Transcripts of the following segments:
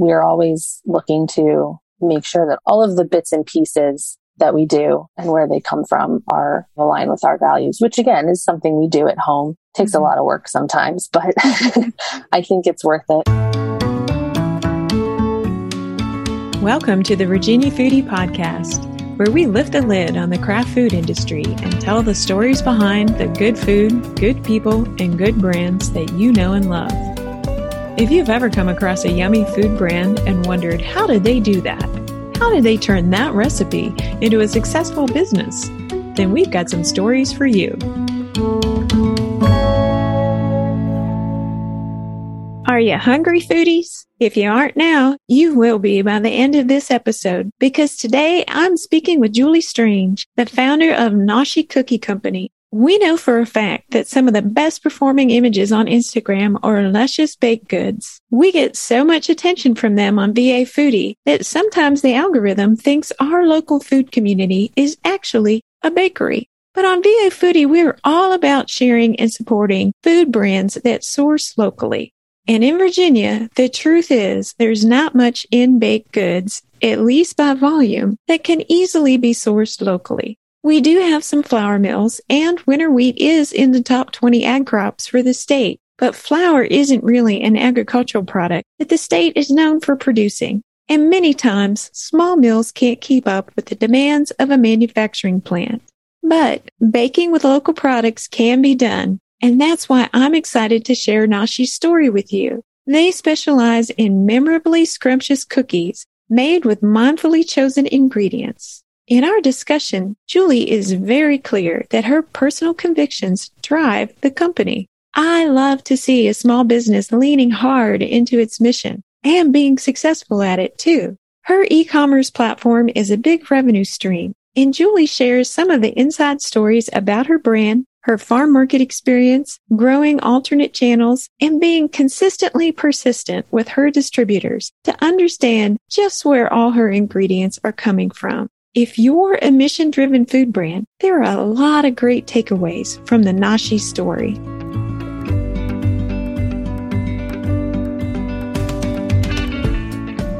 we're always looking to make sure that all of the bits and pieces that we do and where they come from are aligned with our values, which again is something we do at home. Takes a mm-hmm. lot of work sometimes, but I think it's worth it. Welcome to the Virginia Foodie Podcast, where we lift the lid on the craft food industry and tell the stories behind the good food, good people, and good brands that you know and love. If you've ever come across a yummy food brand and wondered, how did they do that? How did they turn that recipe into a successful business? Then we've got some stories for you. Are you hungry, foodies? If you aren't now, you will be by the end of this episode because today I'm speaking with Julie Strange, the founder of Noshy Cookie Company, we know for a fact that some of the best performing images on Instagram are luscious baked goods. We get so much attention from them on VA Foodie that sometimes the algorithm thinks our local food community is actually a bakery. But on VA Foodie, we're all about sharing and supporting food brands that source locally. And in Virginia, the truth is there's not much in baked goods, at least by volume, that can easily be sourced locally. We do have some flour mills and winter wheat is in the top 20 ag crops for the state, but flour isn't really an agricultural product that the state is known for producing. And many times small mills can't keep up with the demands of a manufacturing plant. But baking with local products can be done. And that's why I'm excited to share Noshy's story with you. They specialize in memorably scrumptious cookies made with mindfully chosen ingredients. In our discussion, Julie is very clear that her personal convictions drive the company. I love to see a small business leaning hard into its mission and being successful at it too. Her e-commerce platform is a big revenue stream and Julie shares some of the inside stories about her brand, her farm market experience, growing alternate channels, and being consistently persistent with her distributors to understand just where all her ingredients are coming from. If you're a mission driven food brand, there are a lot of great takeaways from the Noshy story.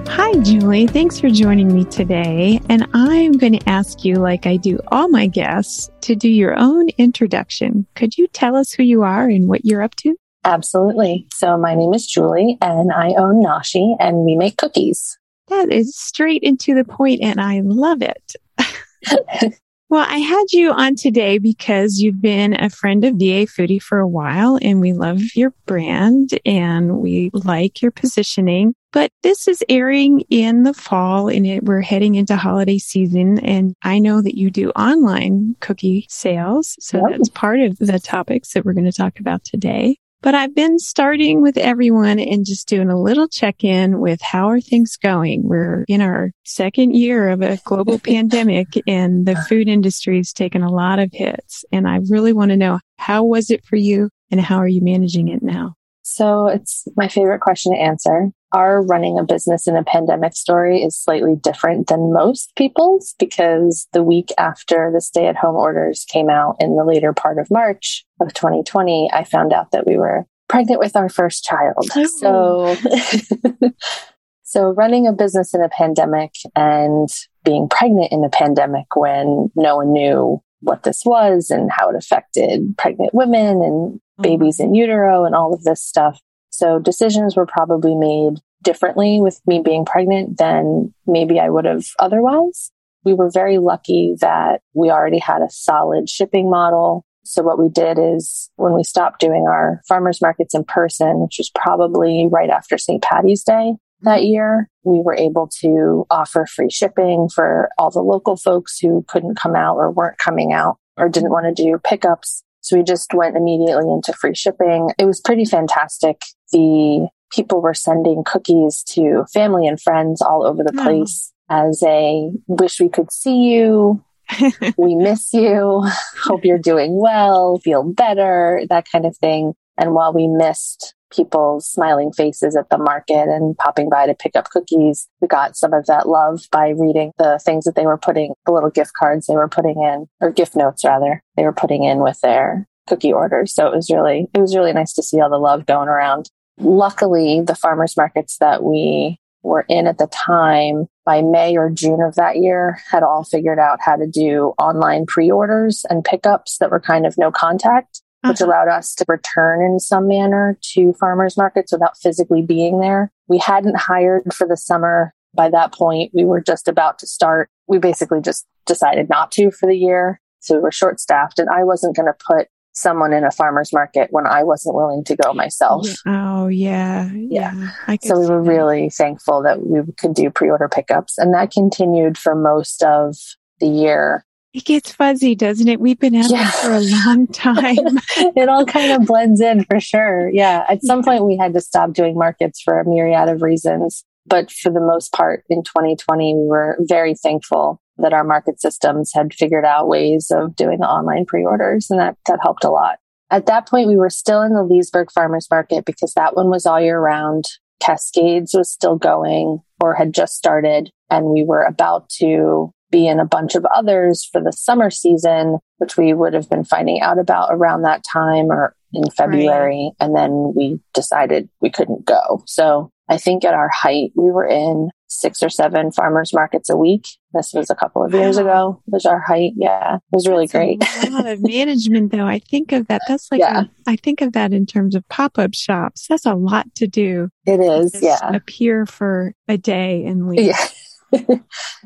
Hi, Julie. Thanks for joining me today. And I'm going to ask you, like I do all my guests, to do your own introduction. Could you tell us who you are and what you're up to? Absolutely. So, my name is Julie, and I own Noshy, and we make cookies. That is straight into the point and I love it. well, I had you on today because you've been a friend of VA Foodie for a while and we love your brand and we like your positioning. But this is airing in the fall and it, we're heading into holiday season. And I know that you do online cookie sales. So yep. that's part of the topics that we're going to talk about today. But I've been starting with everyone and just doing a little check in with how are things going? We're in our second year of a global pandemic and the food industry has taken a lot of hits. And I really want to know how was it for you and how are you managing it now? So it's my favorite question to answer our running a business in a pandemic story is slightly different than most people's because the week after the stay at home orders came out in the later part of March of 2020, I found out that we were pregnant with our first child. Oh. So, so running a business in a pandemic and being pregnant in a pandemic when no one knew what this was and how it affected pregnant women and mm-hmm. babies in utero and all of this stuff so decisions were probably made differently with me being pregnant than maybe I would have otherwise. We were very lucky that we already had a solid shipping model. So what we did is when we stopped doing our farmers markets in person, which was probably right after St. Patty's Day that year, we were able to offer free shipping for all the local folks who couldn't come out or weren't coming out or didn't want to do pickups. So we just went immediately into free shipping. It was pretty fantastic. The people were sending cookies to family and friends all over the place oh. as a wish we could see you. we miss you. Hope you're doing well. Feel better. That kind of thing. And while we missed people's smiling faces at the market and popping by to pick up cookies. We got some of that love by reading the things that they were putting, the little gift cards they were putting in, or gift notes rather, they were putting in with their cookie orders. So it was really, it was really nice to see all the love going around. Luckily, the farmers markets that we were in at the time by May or June of that year had all figured out how to do online pre-orders and pickups that were kind of no contact, uh-huh. which allowed us to return in some manner to farmers markets without physically being there. We hadn't hired for the summer. By that point, we were just about to start. We basically just decided not to for the year. So we were short staffed and I wasn't going to put someone in a farmer's market when I wasn't willing to go myself. Oh, yeah. Yeah. yeah. So we were that. really thankful that we could do pre order pickups. And that continued for most of the year. It gets fuzzy, doesn't it? We've been at yeah. it for a long time. it all kind of blends in for sure. Yeah. At some point, we had to stop doing markets for a myriad of reasons. But for the most part, in 2020, we were very thankful that our market systems had figured out ways of doing the online pre-orders and that, that helped a lot. At that point, we were still in the Leesburg farmers market because that one was all year round. Cascades was still going or had just started and we were about to be in a bunch of others for the summer season, which we would have been finding out about around that time or in February. Right. And then we decided we couldn't go. So I think at our height, we were in six or seven farmers markets a week. This was a couple of years wow. ago. Was our height? Yeah, it was really That's great. A lot of management, though. I think of that. That's like yeah. A, I think of that in terms of pop up shops. That's a lot to do. It is. Just yeah, appear for a day and leave. Yeah.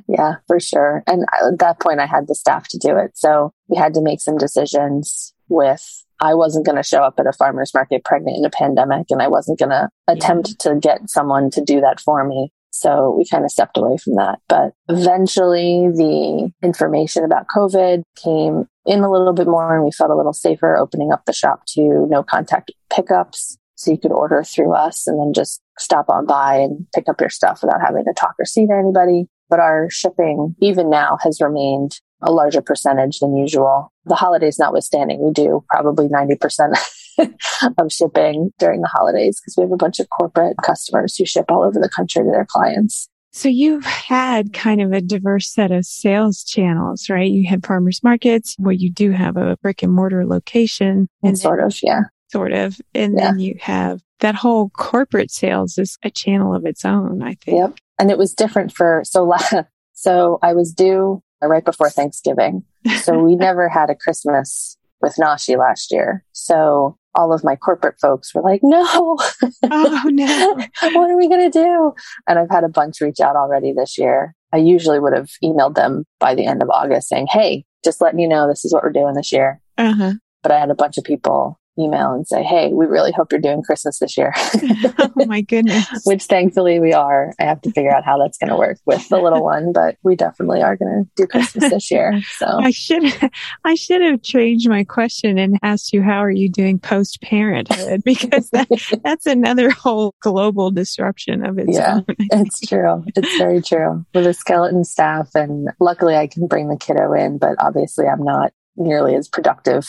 yeah, for sure. And at that point, I had the staff to do it. So we had to make some decisions with I wasn't going to show up at a farmer's market pregnant in a pandemic and I wasn't going to attempt to get someone to do that for me. So we kind of stepped away from that. But eventually the information about COVID came in a little bit more and we felt a little safer opening up the shop to no contact pickups. So you could order through us and then just stop on by and pick up your stuff without having to talk or see to anybody. But our shipping, even now, has remained a larger percentage than usual. The holidays notwithstanding, we do probably 90% of shipping during the holidays because we have a bunch of corporate customers who ship all over the country to their clients. So you've had kind of a diverse set of sales channels, right? You had farmers markets where you do have a brick and mortar location. And sort of, yeah. Sort of. And yeah. then you have that whole corporate sales is a channel of its own, I think. Yep. And it was different for, so, so I was due right before Thanksgiving. So we never had a Christmas with Noshy last year. So all of my corporate folks were like, no, oh no, what are we going to do? And I've had a bunch reach out already this year. I usually would have emailed them by the end of August saying, Hey, just letting you know, this is what we're doing this year. Uh-huh. But I had a bunch of people email and say, Hey, we really hope you're doing Christmas this year. oh my goodness. Which thankfully we are. I have to figure out how that's going to work with the little one, but we definitely are going to do Christmas this year. So I should, I should have changed my question and asked you, how are you doing post parenthood? Because that, that's another whole global disruption of its yeah, own. it's true. It's very true with a skeleton staff. And luckily I can bring the kiddo in, but obviously I'm not nearly as productive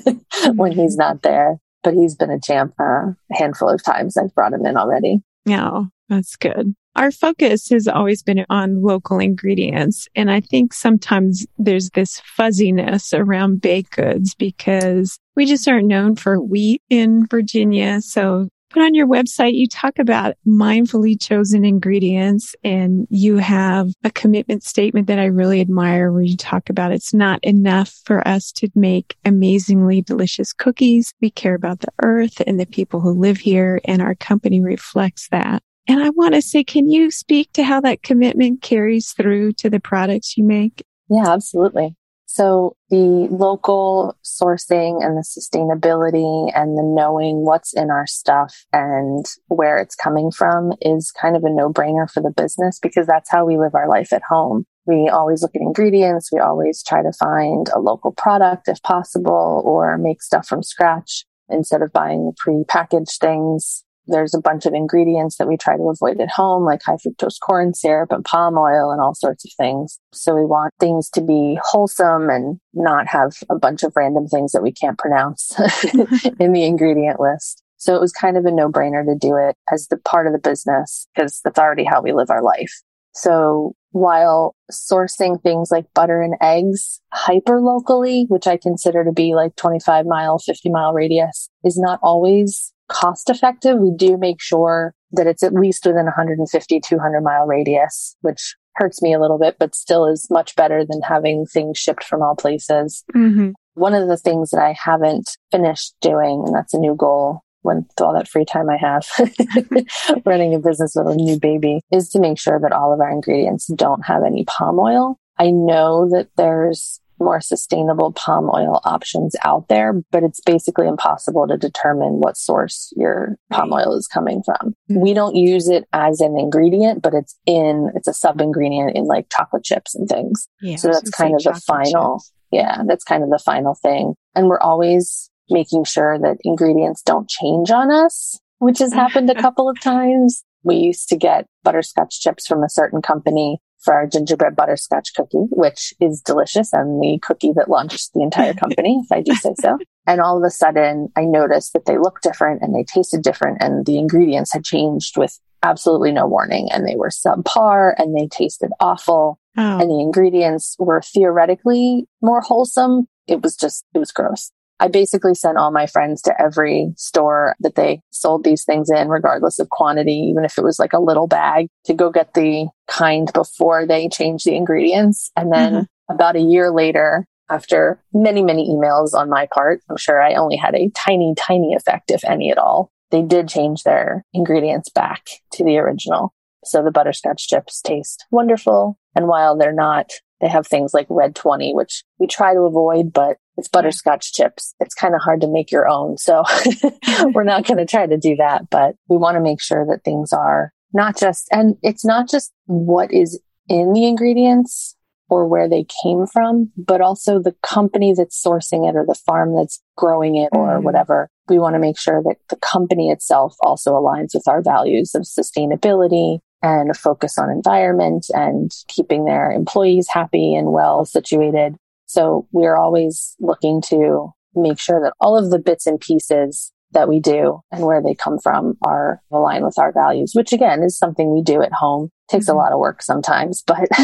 when he's not there. But he's been a champ uh, a handful of times. I've brought him in already. Yeah, that's good. Our focus has always been on local ingredients. And I think sometimes there's this fuzziness around baked goods because we just aren't known for wheat in Virginia. So put on your website, you talk about mindfully chosen ingredients and you have a commitment statement that I really admire where you talk about it's not enough for us to make amazingly delicious cookies. We care about the earth and the people who live here and our company reflects that. And I want to say, can you speak to how that commitment carries through to the products you make? Yeah, absolutely. So the local sourcing and the sustainability and the knowing what's in our stuff and where it's coming from is kind of a no brainer for the business because that's how we live our life at home. We always look at ingredients. We always try to find a local product if possible or make stuff from scratch instead of buying pre-packaged things there's a bunch of ingredients that we try to avoid at home, like high fructose corn syrup and palm oil and all sorts of things. So we want things to be wholesome and not have a bunch of random things that we can't pronounce in the ingredient list. So it was kind of a no brainer to do it as the part of the business because that's already how we live our life. So while sourcing things like butter and eggs hyper locally, which I consider to be like 25 mile, 50 mile radius is not always cost effective, we do make sure that it's at least within 150, 200 mile radius, which hurts me a little bit, but still is much better than having things shipped from all places. Mm-hmm. One of the things that I haven't finished doing, and that's a new goal when with all that free time I have running a business with a new baby, is to make sure that all of our ingredients don't have any palm oil. I know that there's more sustainable palm oil options out there, but it's basically impossible to determine what source your palm oil is coming from. Mm-hmm. We don't use it as an ingredient, but it's in, it's a sub ingredient in like chocolate chips and things. Yeah, so that's kind of the final. Chips. Yeah, that's kind of the final thing. And we're always making sure that ingredients don't change on us, which has happened a couple of times. We used to get butterscotch chips from a certain company for our gingerbread butterscotch cookie, which is delicious and the cookie that launched the entire company, if I do say so. And all of a sudden I noticed that they looked different and they tasted different and the ingredients had changed with absolutely no warning and they were subpar and they tasted awful. Oh. And the ingredients were theoretically more wholesome. It was just, it was gross. I basically sent all my friends to every store that they sold these things in, regardless of quantity, even if it was like a little bag to go get the kind before they changed the ingredients. And then mm-hmm. about a year later, after many, many emails on my part, I'm sure I only had a tiny, tiny effect, if any at all. They did change their ingredients back to the original. So the butterscotch chips taste wonderful. And while they're not, they have things like red 20, which we try to avoid, but it's butterscotch chips. It's kind of hard to make your own. So we're not going to try to do that, but we want to make sure that things are not just, and it's not just what is in the ingredients or where they came from, but also the company that's sourcing it or the farm that's growing it or mm. whatever. We want to make sure that the company itself also aligns with our values of sustainability and a focus on environment and keeping their employees happy and well situated so we're always looking to make sure that all of the bits and pieces that we do and where they come from are aligned with our values, which again is something we do at home. It takes mm-hmm. a lot of work sometimes, but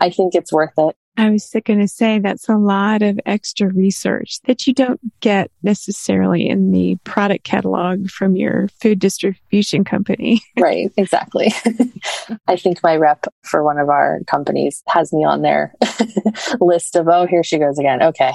I think it's worth it. I was going to say that's a lot of extra research that you don't get necessarily in the product catalog from your food distribution company. right, exactly. I think my rep for one of our companies has me on their list of, oh, here she goes again. Okay.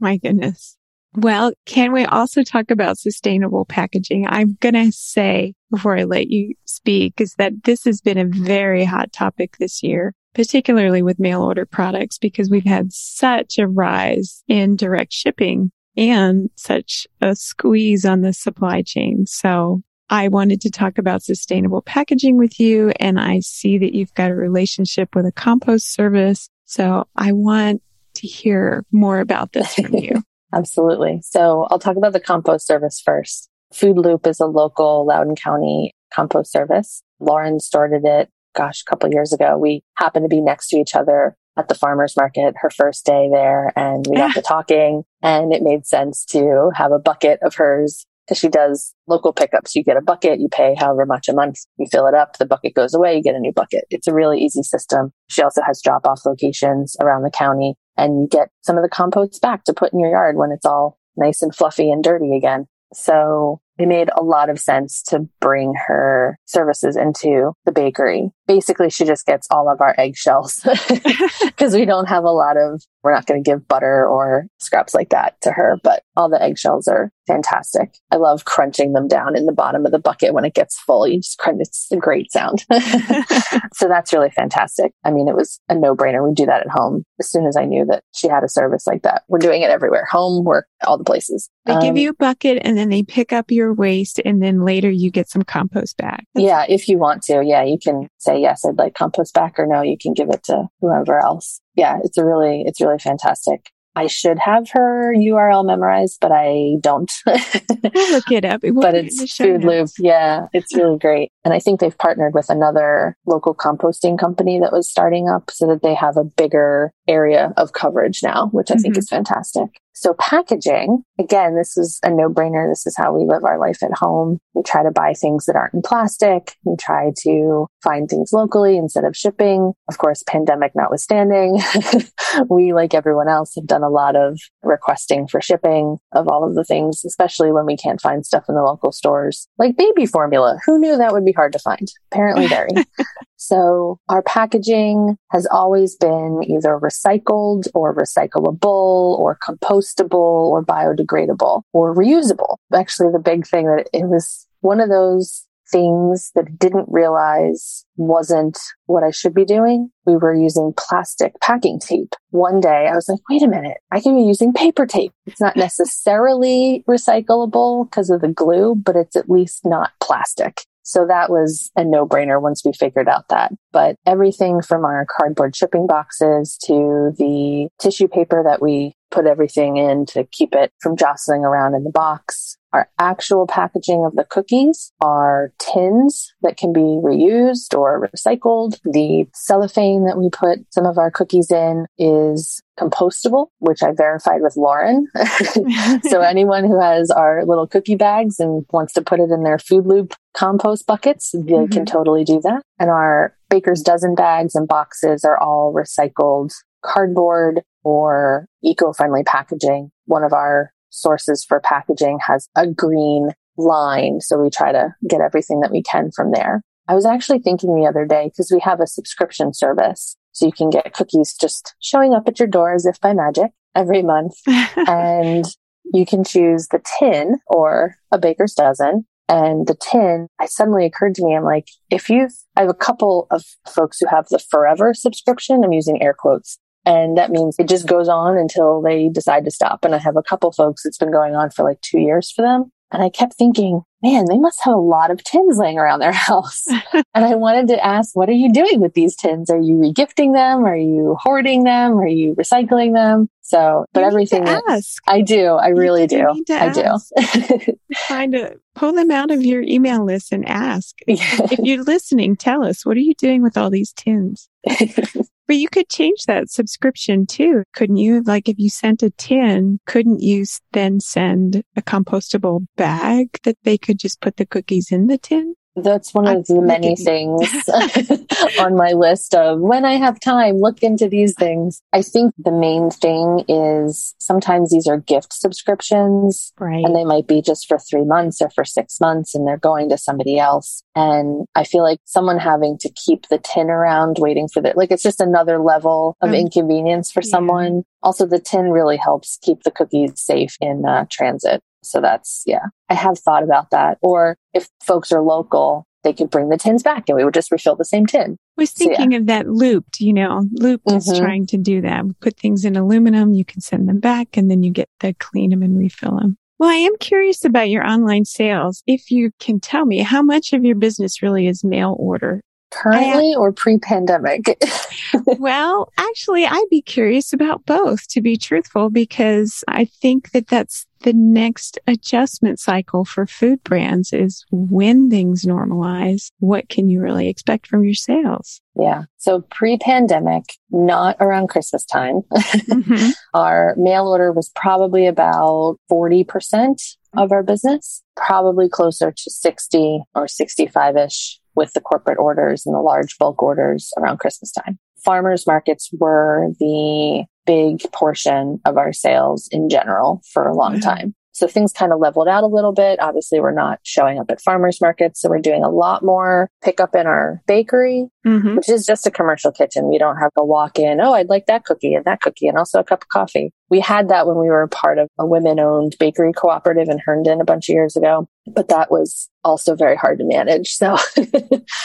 my goodness. Well, can we also talk about sustainable packaging? I'm going to say before I let you speak is that this has been a very hot topic this year particularly with mail order products, because we've had such a rise in direct shipping and such a squeeze on the supply chain. So I wanted to talk about sustainable packaging with you. And I see that you've got a relationship with a compost service. So I want to hear more about this from you. Absolutely. So I'll talk about the compost service first. Food Loop is a local Loudoun County compost service. Lauren started it gosh, a couple years ago, we happened to be next to each other at the farmer's market her first day there and we got ah. to talking and it made sense to have a bucket of hers because she does local pickups. You get a bucket, you pay however much a month, you fill it up, the bucket goes away, you get a new bucket. It's a really easy system. She also has drop off locations around the county and you get some of the composts back to put in your yard when it's all nice and fluffy and dirty again. So it made a lot of sense to bring her services into the bakery. Basically, she just gets all of our eggshells because we don't have a lot of, we're not going to give butter or scraps like that to her, but all the eggshells are fantastic. I love crunching them down in the bottom of the bucket when it gets full. You just crunch, it's a great sound. so that's really fantastic. I mean, it was a no brainer. We do that at home. As soon as I knew that she had a service like that, we're doing it everywhere, home, work, all the places. They um, give you a bucket and then they pick up your waste and then later you get some compost back. That's yeah. If you want to, yeah, you can say, yes, I'd like compost back or no, you can give it to whoever else. Yeah. It's a really, it's really fantastic. I should have her URL memorized, but I don't. we'll look it up. It but it's Food Loop. Yeah, it's really great. And I think they've partnered with another local composting company that was starting up so that they have a bigger area of coverage now, which I mm-hmm. think is fantastic. So packaging, again, this is a no brainer. This is how we live our life at home. We try to buy things that aren't in plastic. We try to find things locally instead of shipping. Of course, pandemic notwithstanding, we, like everyone else, have done a lot of requesting for shipping of all of the things, especially when we can't find stuff in the local stores, like baby formula. Who knew that would be hard to find? Apparently very. so our packaging has always been either recycled or recyclable or compostable or biodegradable or reusable. Actually, the big thing that it was one of those things that I didn't realize wasn't what I should be doing. We were using plastic packing tape. One day I was like, wait a minute, I can be using paper tape. It's not necessarily recyclable because of the glue, but it's at least not plastic. So that was a no brainer once we figured out that. But everything from our cardboard shipping boxes to the tissue paper that we put everything in to keep it from jostling around in the box. Our actual packaging of the cookies are tins that can be reused or recycled. The cellophane that we put some of our cookies in is compostable, which I verified with Lauren. so anyone who has our little cookie bags and wants to put it in their food loop compost buckets, they mm-hmm. can totally do that. And our baker's dozen bags and boxes are all recycled cardboard or eco-friendly packaging. One of our sources for packaging has a green line. So we try to get everything that we can from there. I was actually thinking the other day because we have a subscription service. So you can get cookies just showing up at your door as if by magic every month. and you can choose the tin or a baker's dozen. And the tin, I suddenly occurred to me, I'm like, if you've, I have a couple of folks who have the forever subscription. I'm using air quotes. And that means it just goes on until they decide to stop. And I have a couple folks, it's been going on for like two years for them. And I kept thinking, man, they must have a lot of tins laying around their house. and I wanted to ask, what are you doing with these tins? Are you regifting them? Are you hoarding them? Are you recycling them? So, but you everything ask. I do. I really do. I ask. do. Find a pull them out of your email list and ask. If you're listening, tell us what are you doing with all these tins? But you could change that subscription too, couldn't you? Like if you sent a tin, couldn't you then send a compostable bag that they could just put the cookies in the tin? That's one of the many things on my list of when I have time, look into these things. I think the main thing is sometimes these are gift subscriptions right. and they might be just for three months or for six months and they're going to somebody else. And I feel like someone having to keep the tin around waiting for the, like it's just another level of mm. inconvenience for yeah. someone. Also, the tin really helps keep the cookies safe in uh, transit. So that's, yeah, I have thought about that. Or if folks are local, they could bring the tins back and we would just refill the same tin. I was thinking so, yeah. of that looped, you know, looped mm-hmm. is trying to do that. Put things in aluminum, you can send them back and then you get to clean them and refill them. Well, I am curious about your online sales. If you can tell me how much of your business really is mail order currently or pre-pandemic? well, actually, I'd be curious about both to be truthful, because I think that that's the next adjustment cycle for food brands is when things normalize, what can you really expect from your sales? Yeah. So pre-pandemic, not around Christmas time, mm-hmm. our mail order was probably about 40% of our business, probably closer to 60 or 65 ish with the corporate orders and the large bulk orders around Christmas time. Farmers markets were the big portion of our sales in general for a long mm-hmm. time. So things kind of leveled out a little bit. Obviously, we're not showing up at farmers markets. So we're doing a lot more pickup in our bakery, mm-hmm. which is just a commercial kitchen. We don't have a walk in. Oh, I'd like that cookie and that cookie and also a cup of coffee. We had that when we were part of a women owned bakery cooperative in Herndon a bunch of years ago, but that was also very hard to manage. So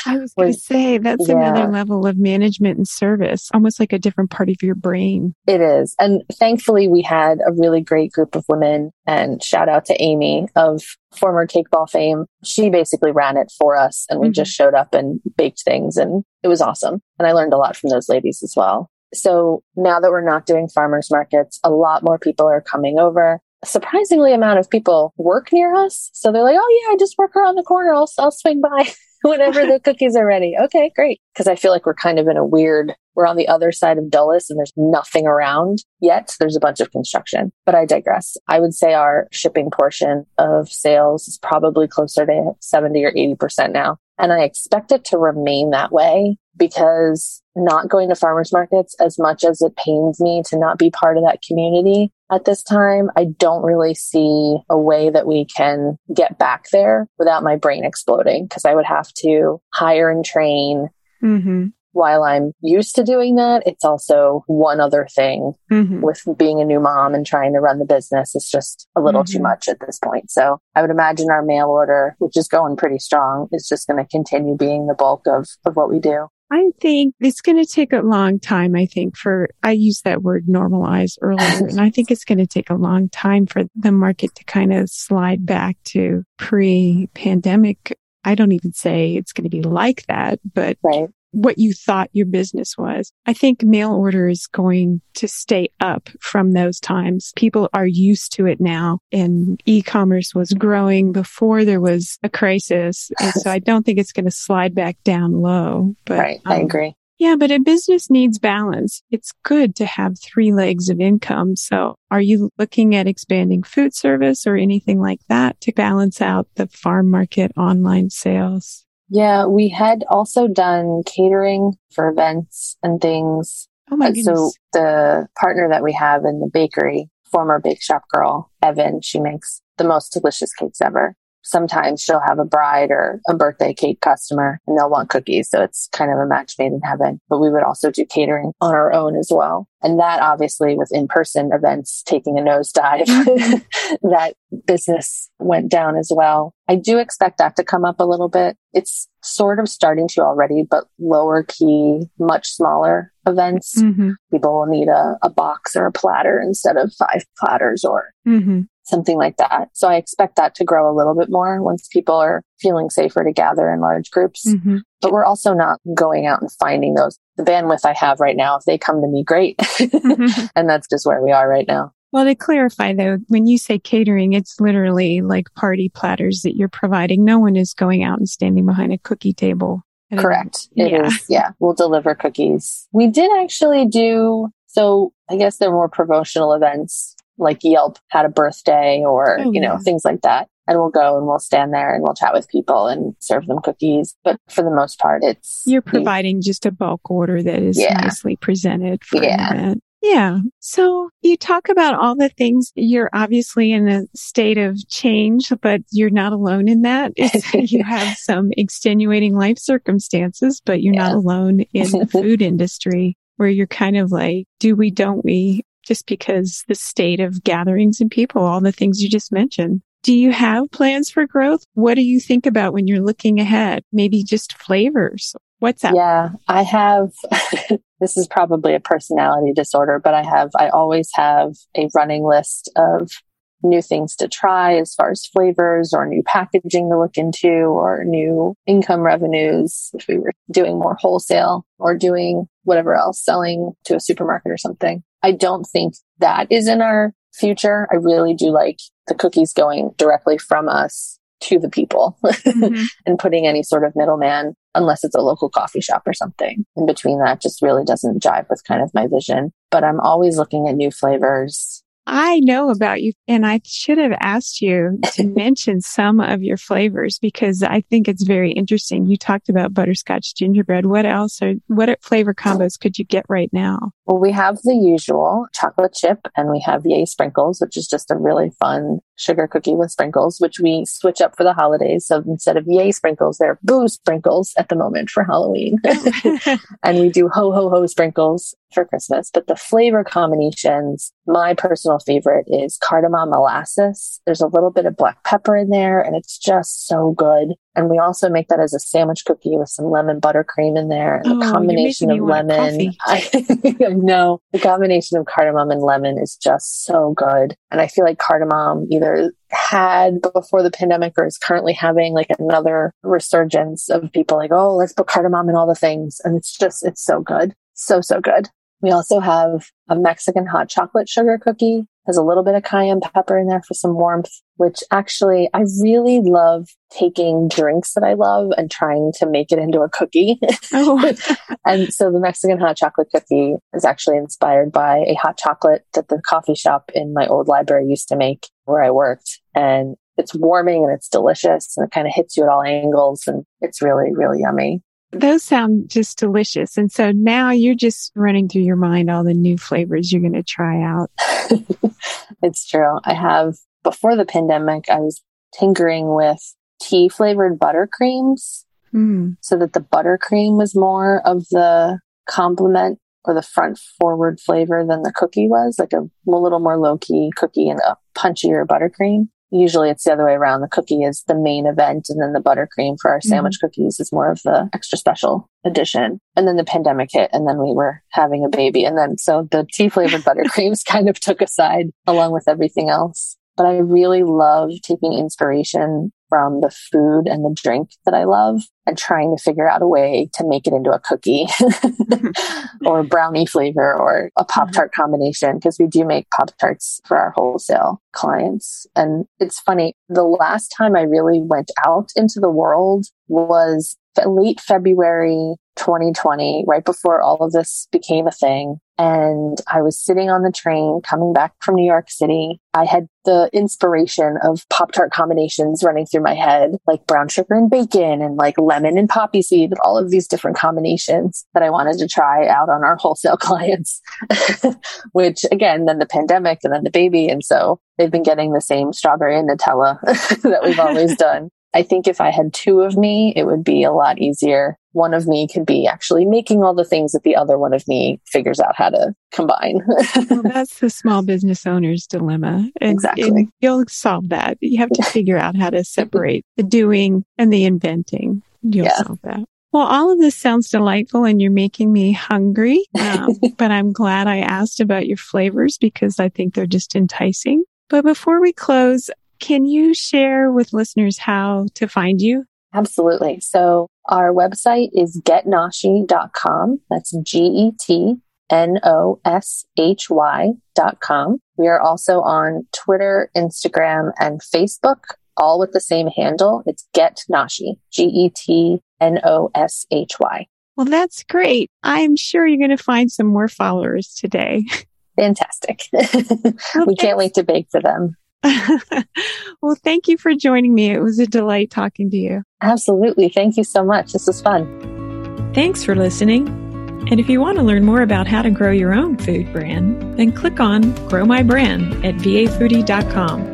I was going to say that's yeah. another level of management and service, almost like a different part of your brain. It is. And thankfully we had a really great group of women and shout out to Amy of former cake ball fame. She basically ran it for us and we mm-hmm. just showed up and baked things and it was awesome. And I learned a lot from those ladies as well. So now that we're not doing farmers markets, a lot more people are coming over. A surprisingly amount of people work near us. So they're like, Oh yeah, I just work around the corner. I'll, I'll swing by. whenever the cookies are ready. Okay, great. Because I feel like we're kind of in a weird, we're on the other side of Dulles and there's nothing around yet. There's a bunch of construction, but I digress. I would say our shipping portion of sales is probably closer to 70 or 80% now. And I expect it to remain that way because not going to farmers markets as much as it pains me to not be part of that community at this time, I don't really see a way that we can get back there without my brain exploding because I would have to hire and train. Mm-hmm. While I'm used to doing that, it's also one other thing mm-hmm. with being a new mom and trying to run the business. It's just a little mm-hmm. too much at this point. So I would imagine our mail order, which is going pretty strong, is just going to continue being the bulk of, of what we do. I think it's going to take a long time. I think for, I used that word normalize earlier, and I think it's going to take a long time for the market to kind of slide back to pre pandemic. I don't even say it's going to be like that, but right what you thought your business was. I think mail order is going to stay up from those times. People are used to it now and e-commerce was growing before there was a crisis. And so I don't think it's going to slide back down low. But right. I um, agree. Yeah, but a business needs balance. It's good to have three legs of income. So are you looking at expanding food service or anything like that to balance out the farm market online sales? Yeah, we had also done catering for events and things. Oh my goodness. So the partner that we have in the bakery, former bake shop girl, Evan, she makes the most delicious cakes ever sometimes she'll have a bride or a birthday cake customer and they'll want cookies. So it's kind of a match made in heaven. But we would also do catering on our own as well. And that obviously with in-person events taking a nosedive, that business went down as well. I do expect that to come up a little bit. It's sort of starting to already, but lower key, much smaller events. Mm-hmm. People will need a, a, box or a platter instead of five platters or mm-hmm something like that. So I expect that to grow a little bit more once people are feeling safer to gather in large groups. Mm-hmm. But we're also not going out and finding those. The bandwidth I have right now, if they come to me, great. mm-hmm. And that's just where we are right now. Well, to clarify though, when you say catering, it's literally like party platters that you're providing. No one is going out and standing behind a cookie table. Correct. It yeah. Is, yeah. We'll deliver cookies. We did actually do, so I guess they're more promotional events like Yelp had a birthday or, oh, you know, yeah. things like that. And we'll go and we'll stand there and we'll chat with people and serve them cookies. But for the most part, it's. You're providing just a bulk order that is yeah. nicely presented for yeah. an event. Yeah. So you talk about all the things you're obviously in a state of change, but you're not alone in that. you have some extenuating life circumstances, but you're yeah. not alone in the food industry where you're kind of like, do we, don't we? Just because the state of gatherings and people, all the things you just mentioned. Do you have plans for growth? What do you think about when you're looking ahead? Maybe just flavors. What's that? Yeah, I have. this is probably a personality disorder, but I have, I always have a running list of new things to try as far as flavors or new packaging to look into or new income revenues if we were doing more wholesale or doing whatever else, selling to a supermarket or something. I don't think that is in our future. I really do like the cookies going directly from us to the people mm-hmm. and putting any sort of middleman, unless it's a local coffee shop or something in between that just really doesn't jive with kind of my vision. But I'm always looking at new flavors. I know about you and I should have asked you to mention some of your flavors because I think it's very interesting. You talked about butterscotch gingerbread. What else are, what flavor combos could you get right now? Well, we have the usual chocolate chip and we have yay sprinkles, which is just a really fun sugar cookie with sprinkles, which we switch up for the holidays. So instead of yay sprinkles, they're boo sprinkles at the moment for Halloween. and we do ho ho ho sprinkles for Christmas. But the flavor combinations, my personal favorite is cardamom molasses. There's a little bit of black pepper in there and it's just so good. And we also make that as a sandwich cookie with some lemon buttercream in there. And oh, the combination of lemon, I know the combination of cardamom and lemon is just so good. And I feel like cardamom either had before the pandemic or is currently having like another resurgence of people like, oh, let's put cardamom in all the things. And it's just, it's so good. So, so good. We also have a Mexican hot chocolate sugar cookie has a little bit of cayenne pepper in there for some warmth, which actually I really love taking drinks that I love and trying to make it into a cookie. Oh. and so the Mexican hot chocolate cookie is actually inspired by a hot chocolate that the coffee shop in my old library used to make where I worked. And it's warming and it's delicious and it kind of hits you at all angles and it's really, really yummy. Those sound just delicious. And so now you're just running through your mind all the new flavors you're going to try out. it's true. I have, before the pandemic, I was tinkering with tea flavored buttercreams mm. so that the buttercream was more of the complement or the front forward flavor than the cookie was, like a, a little more low key cookie and a punchier buttercream. Usually it's the other way around. The cookie is the main event and then the buttercream for our mm-hmm. sandwich cookies is more of the extra special edition. And then the pandemic hit and then we were having a baby. And then so the tea flavored buttercreams kind of took aside along with everything else. But I really love taking inspiration from the food and the drink that I love and trying to figure out a way to make it into a cookie or brownie flavor or a Pop Tart mm-hmm. combination because we do make Pop Tarts for our wholesale clients. And it's funny, the last time I really went out into the world was late February 2020, right before all of this became a thing. And I was sitting on the train coming back from New York City. I had the inspiration of Pop Tart combinations running through my head, like brown sugar and bacon and like lemon and poppy seed, all of these different combinations that I wanted to try out on our wholesale clients, which again, then the pandemic and then the baby. And so they've been getting the same strawberry and Nutella that we've always done. I think if I had two of me, it would be a lot easier. One of me could be actually making all the things that the other one of me figures out how to combine. well, that's the small business owner's dilemma. And, exactly. And you'll solve that. You have to figure out how to separate the doing and the inventing. You'll yeah. solve that. Well, all of this sounds delightful and you're making me hungry. Um, but I'm glad I asked about your flavors because I think they're just enticing. But before we close, can you share with listeners how to find you? Absolutely. So our website is getnoshy.com. That's G E T N O S H Y dot com. We are also on Twitter, Instagram, and Facebook, all with the same handle. It's Get Noshy, G E T N O S H Y. Well, that's great. I'm sure you're going to find some more followers today. Fantastic. Well, we can't wait to bake for them. well, thank you for joining me. It was a delight talking to you. Absolutely. Thank you so much. This was fun. Thanks for listening. And if you want to learn more about how to grow your own food brand, then click on Grow My Brand at vafoodie.com.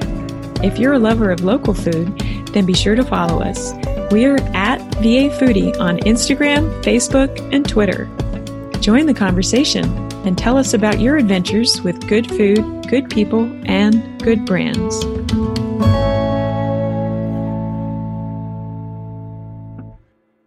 If you're a lover of local food, then be sure to follow us. We are at VA Foodie on Instagram, Facebook, and Twitter. Join the conversation and tell us about your adventures with good food, good people, and good brands.